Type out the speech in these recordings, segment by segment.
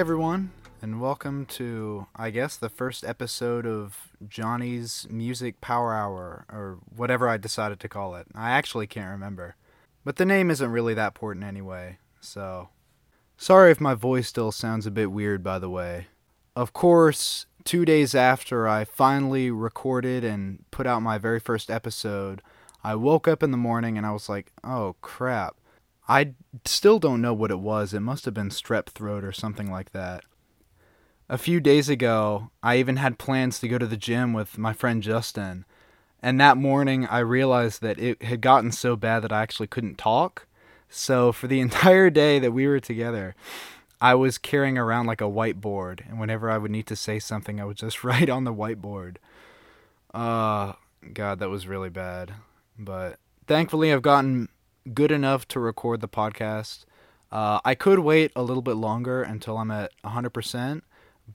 everyone, and welcome to, I guess, the first episode of Johnny's Music Power Hour, or whatever I decided to call it. I actually can't remember. But the name isn't really that important anyway, so. Sorry if my voice still sounds a bit weird, by the way. Of course, two days after I finally recorded and put out my very first episode, I woke up in the morning and I was like, oh crap. I still don't know what it was. It must have been strep throat or something like that. A few days ago, I even had plans to go to the gym with my friend Justin. And that morning, I realized that it had gotten so bad that I actually couldn't talk. So, for the entire day that we were together, I was carrying around like a whiteboard. And whenever I would need to say something, I would just write on the whiteboard. Uh, God, that was really bad. But thankfully, I've gotten good enough to record the podcast. Uh, I could wait a little bit longer until I'm at 100%,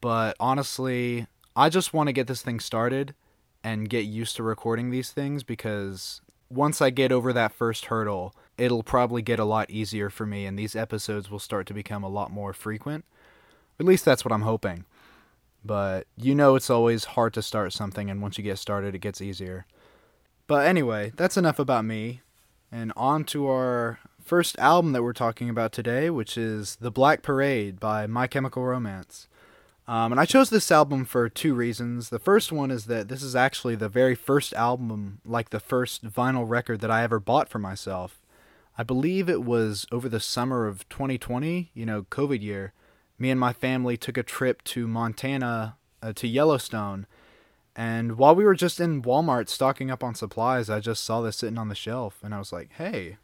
but honestly, I just want to get this thing started and get used to recording these things because once I get over that first hurdle, it'll probably get a lot easier for me and these episodes will start to become a lot more frequent. At least that's what I'm hoping. But you know, it's always hard to start something, and once you get started, it gets easier. But anyway, that's enough about me. And on to our first album that we're talking about today, which is The Black Parade by My Chemical Romance. Um, and I chose this album for two reasons. The first one is that this is actually the very first album, like the first vinyl record that I ever bought for myself. I believe it was over the summer of 2020, you know, COVID year. Me and my family took a trip to Montana, uh, to Yellowstone, and while we were just in Walmart stocking up on supplies, I just saw this sitting on the shelf and I was like, hey,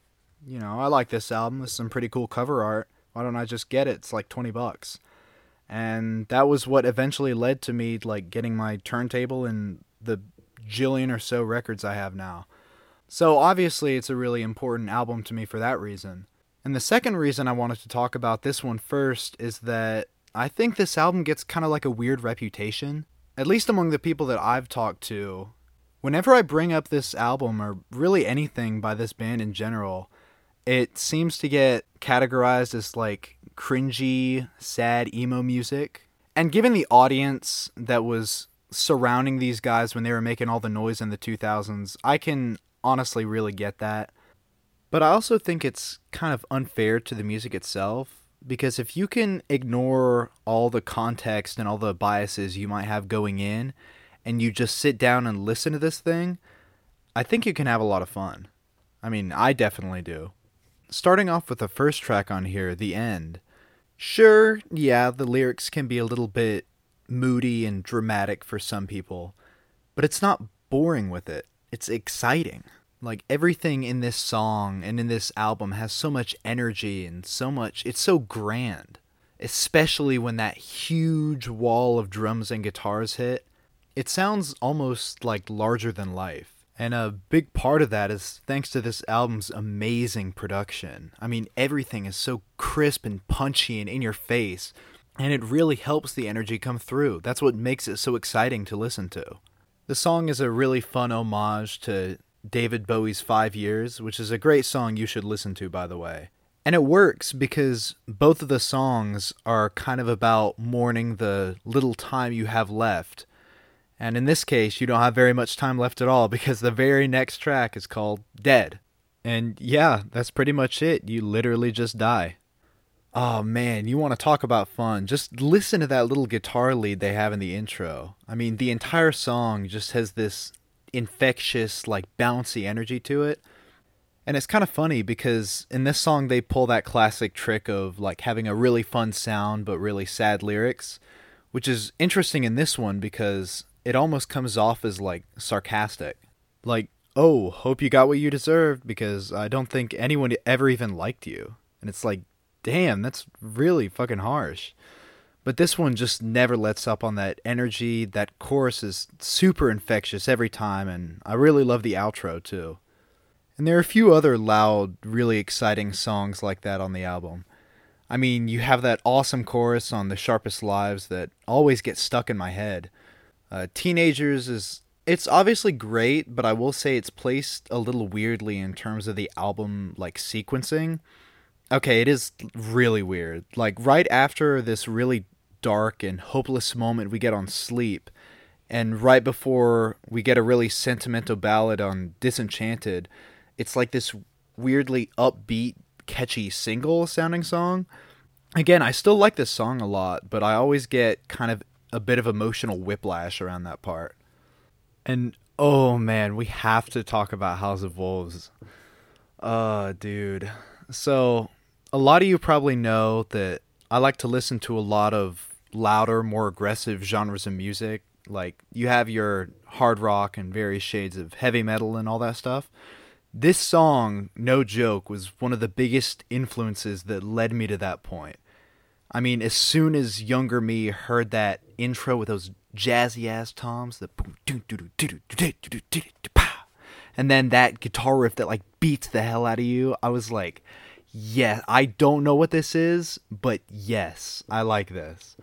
you know, I like this album. There's some pretty cool cover art. Why don't I just get it? It's like 20 bucks. And that was what eventually led to me like getting my turntable and the jillion or so records I have now. So obviously it's a really important album to me for that reason. And the second reason I wanted to talk about this one first is that I think this album gets kind of like a weird reputation at least among the people that I've talked to, whenever I bring up this album or really anything by this band in general, it seems to get categorized as like cringy, sad emo music. And given the audience that was surrounding these guys when they were making all the noise in the 2000s, I can honestly really get that. But I also think it's kind of unfair to the music itself because if you can ignore all the context and all the biases you might have going in and you just sit down and listen to this thing, I think you can have a lot of fun. I mean, I definitely do. Starting off with the first track on here, The End. Sure, yeah, the lyrics can be a little bit moody and dramatic for some people, but it's not boring with it. It's exciting. Like everything in this song and in this album has so much energy and so much, it's so grand. Especially when that huge wall of drums and guitars hit. It sounds almost like larger than life. And a big part of that is thanks to this album's amazing production. I mean, everything is so crisp and punchy and in your face, and it really helps the energy come through. That's what makes it so exciting to listen to. The song is a really fun homage to David Bowie's Five Years, which is a great song you should listen to, by the way. And it works because both of the songs are kind of about mourning the little time you have left. And in this case, you don't have very much time left at all because the very next track is called Dead. And yeah, that's pretty much it. You literally just die. Oh man, you want to talk about fun. Just listen to that little guitar lead they have in the intro. I mean, the entire song just has this infectious, like bouncy energy to it. And it's kind of funny because in this song they pull that classic trick of like having a really fun sound but really sad lyrics, which is interesting in this one because it almost comes off as like sarcastic. Like, "Oh, hope you got what you deserved because I don't think anyone ever even liked you." And it's like, "Damn, that's really fucking harsh." But this one just never lets up on that energy. That chorus is super infectious every time, and I really love the outro too. And there are a few other loud, really exciting songs like that on the album. I mean, you have that awesome chorus on The Sharpest Lives that always gets stuck in my head. Uh, Teenagers is. It's obviously great, but I will say it's placed a little weirdly in terms of the album like sequencing. okay, it is really weird. Like right after this really dark and hopeless moment we get on Sleep, and right before we get a really sentimental ballad on Disenchanted, it's like this weirdly upbeat, catchy single sounding song. Again, I still like this song a lot, but I always get kind of a bit of emotional whiplash around that part. And oh man, we have to talk about House of Wolves. Uh, dude. So, a lot of you probably know that I like to listen to a lot of louder, more aggressive genres of music. Like, you have your hard rock and various shades of heavy metal and all that stuff. This song, no joke, was one of the biggest influences that led me to that point. I mean, as soon as younger me heard that intro with those jazzy ass toms, the boom, and then that guitar riff that like beats the hell out of you, I was like, yeah, I don't know what this is, but yes, I like this.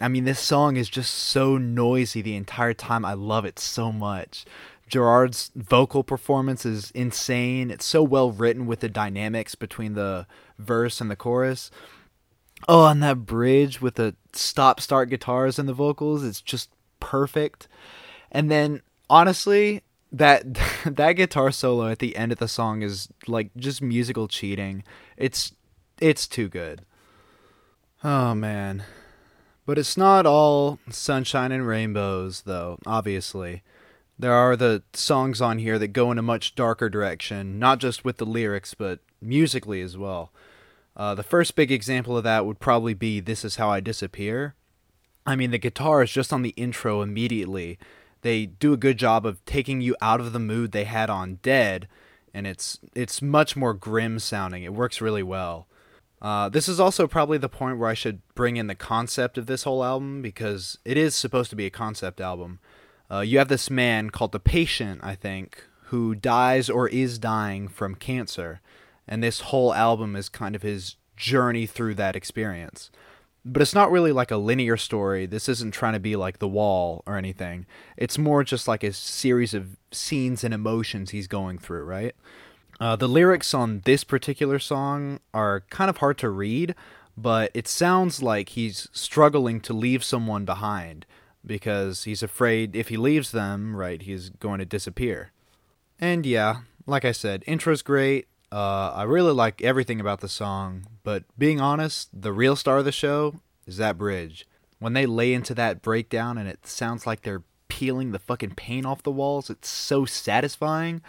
I mean, this song is just so noisy the entire time. I love it so much. Gerard's vocal performance is insane. It's so well written with the dynamics between the verse and the chorus. Oh, and that bridge with the stop start guitars and the vocals, it's just perfect. And then honestly, that that guitar solo at the end of the song is like just musical cheating. It's it's too good. Oh man. But it's not all sunshine and rainbows though, obviously. There are the songs on here that go in a much darker direction, not just with the lyrics, but musically as well. Uh, the first big example of that would probably be This Is How I Disappear. I mean, the guitar is just on the intro immediately. They do a good job of taking you out of the mood they had on Dead, and it's it's much more grim sounding. It works really well. Uh, this is also probably the point where I should bring in the concept of this whole album because it is supposed to be a concept album. Uh, you have this man called the patient, I think, who dies or is dying from cancer and this whole album is kind of his journey through that experience. But it's not really like a linear story. This isn't trying to be like The Wall or anything. It's more just like a series of scenes and emotions he's going through, right? Uh, the lyrics on this particular song are kind of hard to read, but it sounds like he's struggling to leave someone behind because he's afraid if he leaves them, right, he's going to disappear. And yeah, like I said, intro's great. Uh, I really like everything about the song, but being honest, the real star of the show is that bridge. When they lay into that breakdown and it sounds like they're peeling the fucking paint off the walls, it's so satisfying.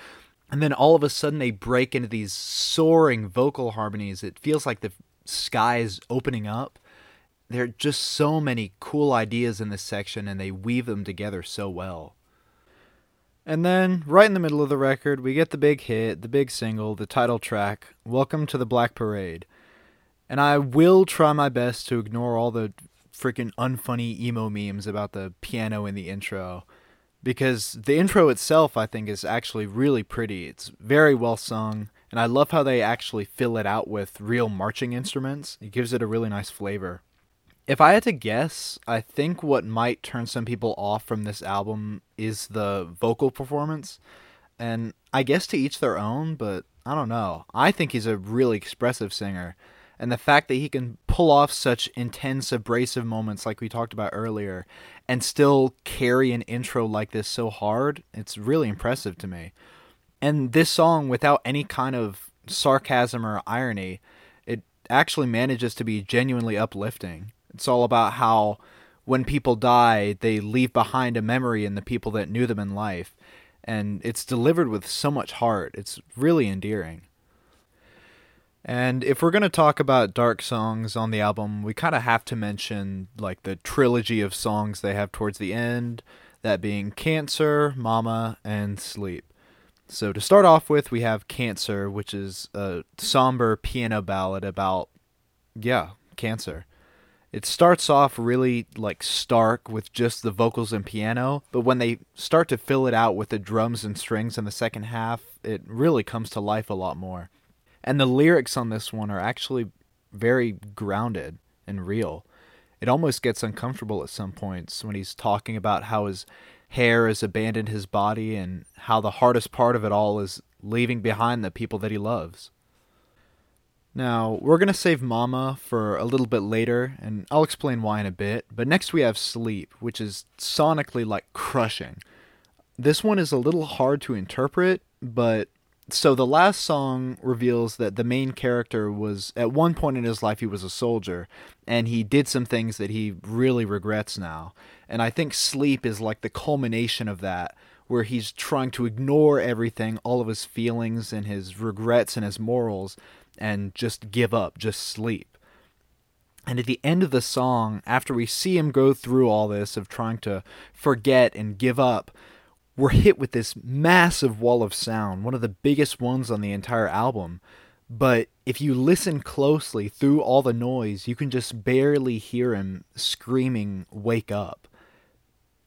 And then all of a sudden they break into these soaring vocal harmonies. It feels like the sky is opening up. There are just so many cool ideas in this section and they weave them together so well. And then, right in the middle of the record, we get the big hit, the big single, the title track, Welcome to the Black Parade. And I will try my best to ignore all the freaking unfunny emo memes about the piano in the intro. Because the intro itself, I think, is actually really pretty. It's very well sung, and I love how they actually fill it out with real marching instruments. It gives it a really nice flavor. If I had to guess, I think what might turn some people off from this album is the vocal performance. And I guess to each their own, but I don't know. I think he's a really expressive singer. And the fact that he can pull off such intense, abrasive moments like we talked about earlier and still carry an intro like this so hard, it's really impressive to me. And this song, without any kind of sarcasm or irony, it actually manages to be genuinely uplifting. It's all about how when people die, they leave behind a memory in the people that knew them in life. And it's delivered with so much heart. It's really endearing. And if we're going to talk about dark songs on the album, we kind of have to mention like the trilogy of songs they have towards the end, that being Cancer, Mama, and Sleep. So to start off with, we have Cancer, which is a somber piano ballad about yeah, cancer. It starts off really like stark with just the vocals and piano, but when they start to fill it out with the drums and strings in the second half, it really comes to life a lot more. And the lyrics on this one are actually very grounded and real. It almost gets uncomfortable at some points when he's talking about how his hair has abandoned his body and how the hardest part of it all is leaving behind the people that he loves. Now, we're going to save Mama for a little bit later, and I'll explain why in a bit. But next we have Sleep, which is sonically like crushing. This one is a little hard to interpret, but so the last song reveals that the main character was at one point in his life he was a soldier and he did some things that he really regrets now and i think sleep is like the culmination of that where he's trying to ignore everything all of his feelings and his regrets and his morals and just give up just sleep and at the end of the song after we see him go through all this of trying to forget and give up we're hit with this massive wall of sound, one of the biggest ones on the entire album. But if you listen closely through all the noise, you can just barely hear him screaming, Wake up.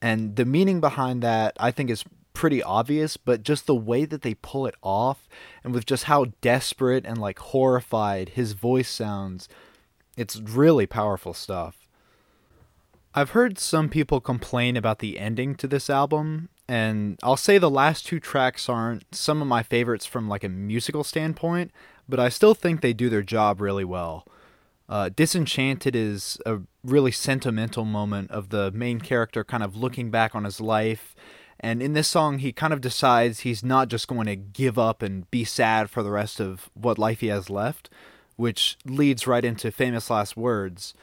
And the meaning behind that, I think, is pretty obvious, but just the way that they pull it off, and with just how desperate and like horrified his voice sounds, it's really powerful stuff. I've heard some people complain about the ending to this album, and I'll say the last two tracks aren't some of my favorites from like a musical standpoint, but I still think they do their job really well. Uh, Disenchanted is a really sentimental moment of the main character kind of looking back on his life. And in this song, he kind of decides he's not just going to give up and be sad for the rest of what life he has left, which leads right into famous last words.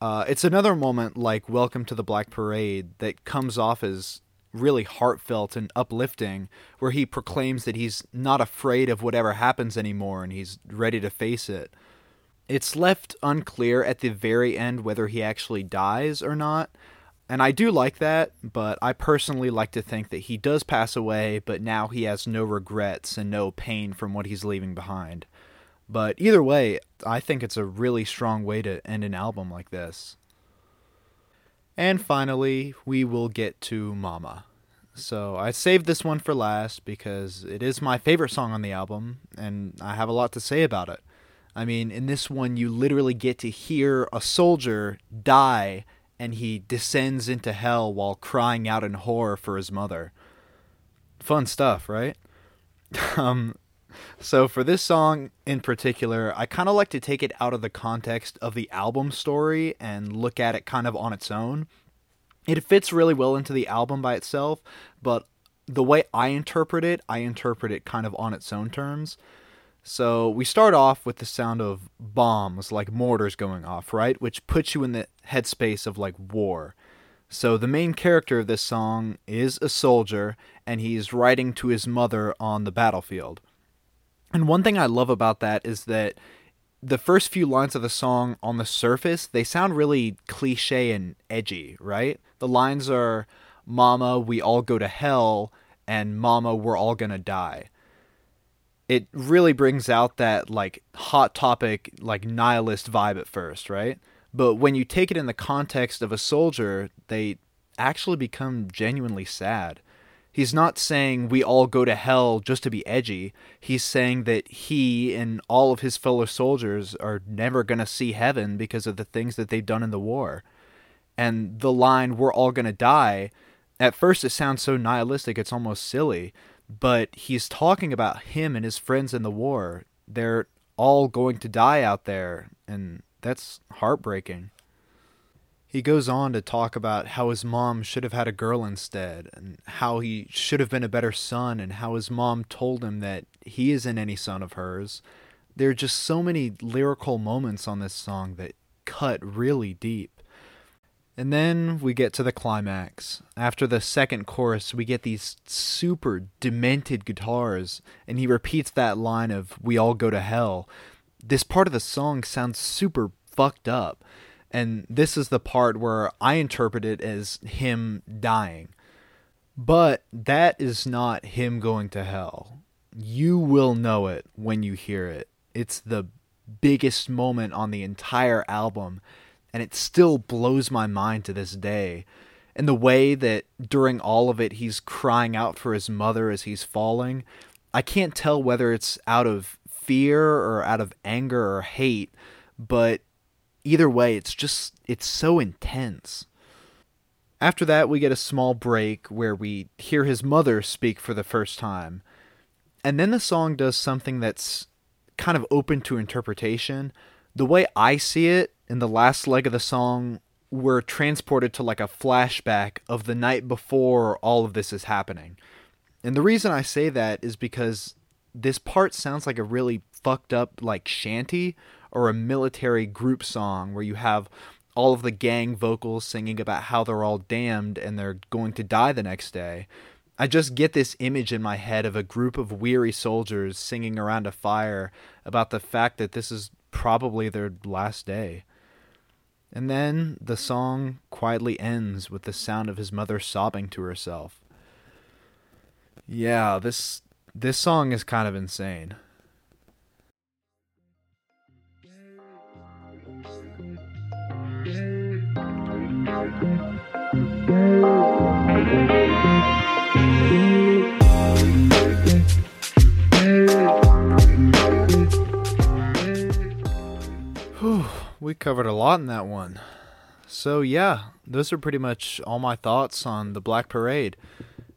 Uh, it's another moment like Welcome to the Black Parade that comes off as really heartfelt and uplifting, where he proclaims that he's not afraid of whatever happens anymore and he's ready to face it. It's left unclear at the very end whether he actually dies or not. And I do like that, but I personally like to think that he does pass away, but now he has no regrets and no pain from what he's leaving behind. But either way, I think it's a really strong way to end an album like this. And finally, we will get to Mama. So I saved this one for last because it is my favorite song on the album, and I have a lot to say about it. I mean, in this one, you literally get to hear a soldier die and he descends into hell while crying out in horror for his mother. Fun stuff, right? um, so for this song in particular, I kind of like to take it out of the context of the album story and look at it kind of on its own. It fits really well into the album by itself, but the way I interpret it, I interpret it kind of on its own terms. So we start off with the sound of bombs, like mortars going off, right? Which puts you in the headspace of like war. So the main character of this song is a soldier, and he's writing to his mother on the battlefield. And one thing I love about that is that the first few lines of the song on the surface, they sound really cliche and edgy, right? The lines are Mama, we all go to hell, and Mama, we're all gonna die. It really brings out that like hot topic, like nihilist vibe at first, right? But when you take it in the context of a soldier, they actually become genuinely sad. He's not saying we all go to hell just to be edgy. He's saying that he and all of his fellow soldiers are never going to see heaven because of the things that they've done in the war. And the line, we're all going to die, at first it sounds so nihilistic, it's almost silly. But he's talking about him and his friends in the war. They're all going to die out there, and that's heartbreaking. He goes on to talk about how his mom should have had a girl instead, and how he should have been a better son, and how his mom told him that he isn't any son of hers. There are just so many lyrical moments on this song that cut really deep. And then we get to the climax. After the second chorus, we get these super demented guitars, and he repeats that line of, We all go to hell. This part of the song sounds super fucked up and this is the part where I interpret it as him dying. But that is not him going to hell. You will know it when you hear it. It's the biggest moment on the entire album, and it still blows my mind to this day. And the way that during all of it he's crying out for his mother as he's falling, I can't tell whether it's out of fear or out of anger or hate, but either way, it's just it's so intense. After that, we get a small break where we hear his mother speak for the first time. And then the song does something that's kind of open to interpretation. The way I see it in the last leg of the song, we're transported to like a flashback of the night before all of this is happening. And the reason I say that is because this part sounds like a really fucked up like shanty or a military group song where you have all of the gang vocals singing about how they're all damned and they're going to die the next day. I just get this image in my head of a group of weary soldiers singing around a fire about the fact that this is probably their last day. And then the song quietly ends with the sound of his mother sobbing to herself. Yeah, this this song is kind of insane. Covered a lot in that one. So, yeah, those are pretty much all my thoughts on the Black Parade.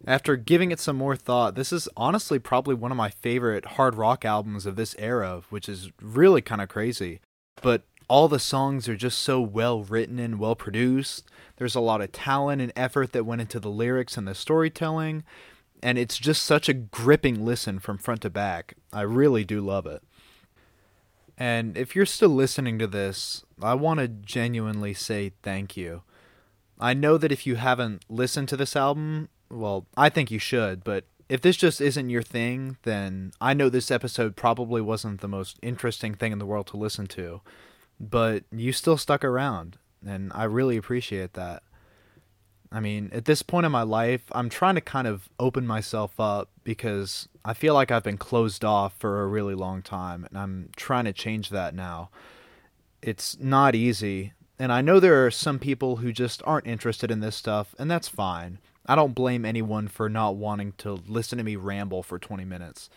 After giving it some more thought, this is honestly probably one of my favorite hard rock albums of this era, which is really kind of crazy. But all the songs are just so well written and well produced. There's a lot of talent and effort that went into the lyrics and the storytelling, and it's just such a gripping listen from front to back. I really do love it. And if you're still listening to this, I want to genuinely say thank you. I know that if you haven't listened to this album, well, I think you should, but if this just isn't your thing, then I know this episode probably wasn't the most interesting thing in the world to listen to. But you still stuck around, and I really appreciate that. I mean, at this point in my life, I'm trying to kind of open myself up because I feel like I've been closed off for a really long time, and I'm trying to change that now. It's not easy, and I know there are some people who just aren't interested in this stuff, and that's fine. I don't blame anyone for not wanting to listen to me ramble for 20 minutes.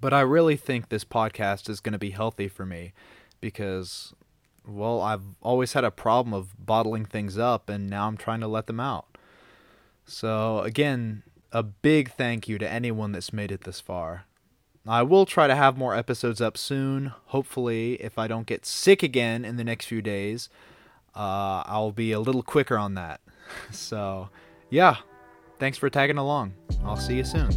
But I really think this podcast is going to be healthy for me because well, I've always had a problem of bottling things up, and now I'm trying to let them out. So, again, a big thank you to anyone that's made it this far. I will try to have more episodes up soon. Hopefully, if I don't get sick again in the next few days, uh, I'll be a little quicker on that. So, yeah, thanks for tagging along. I'll see you soon.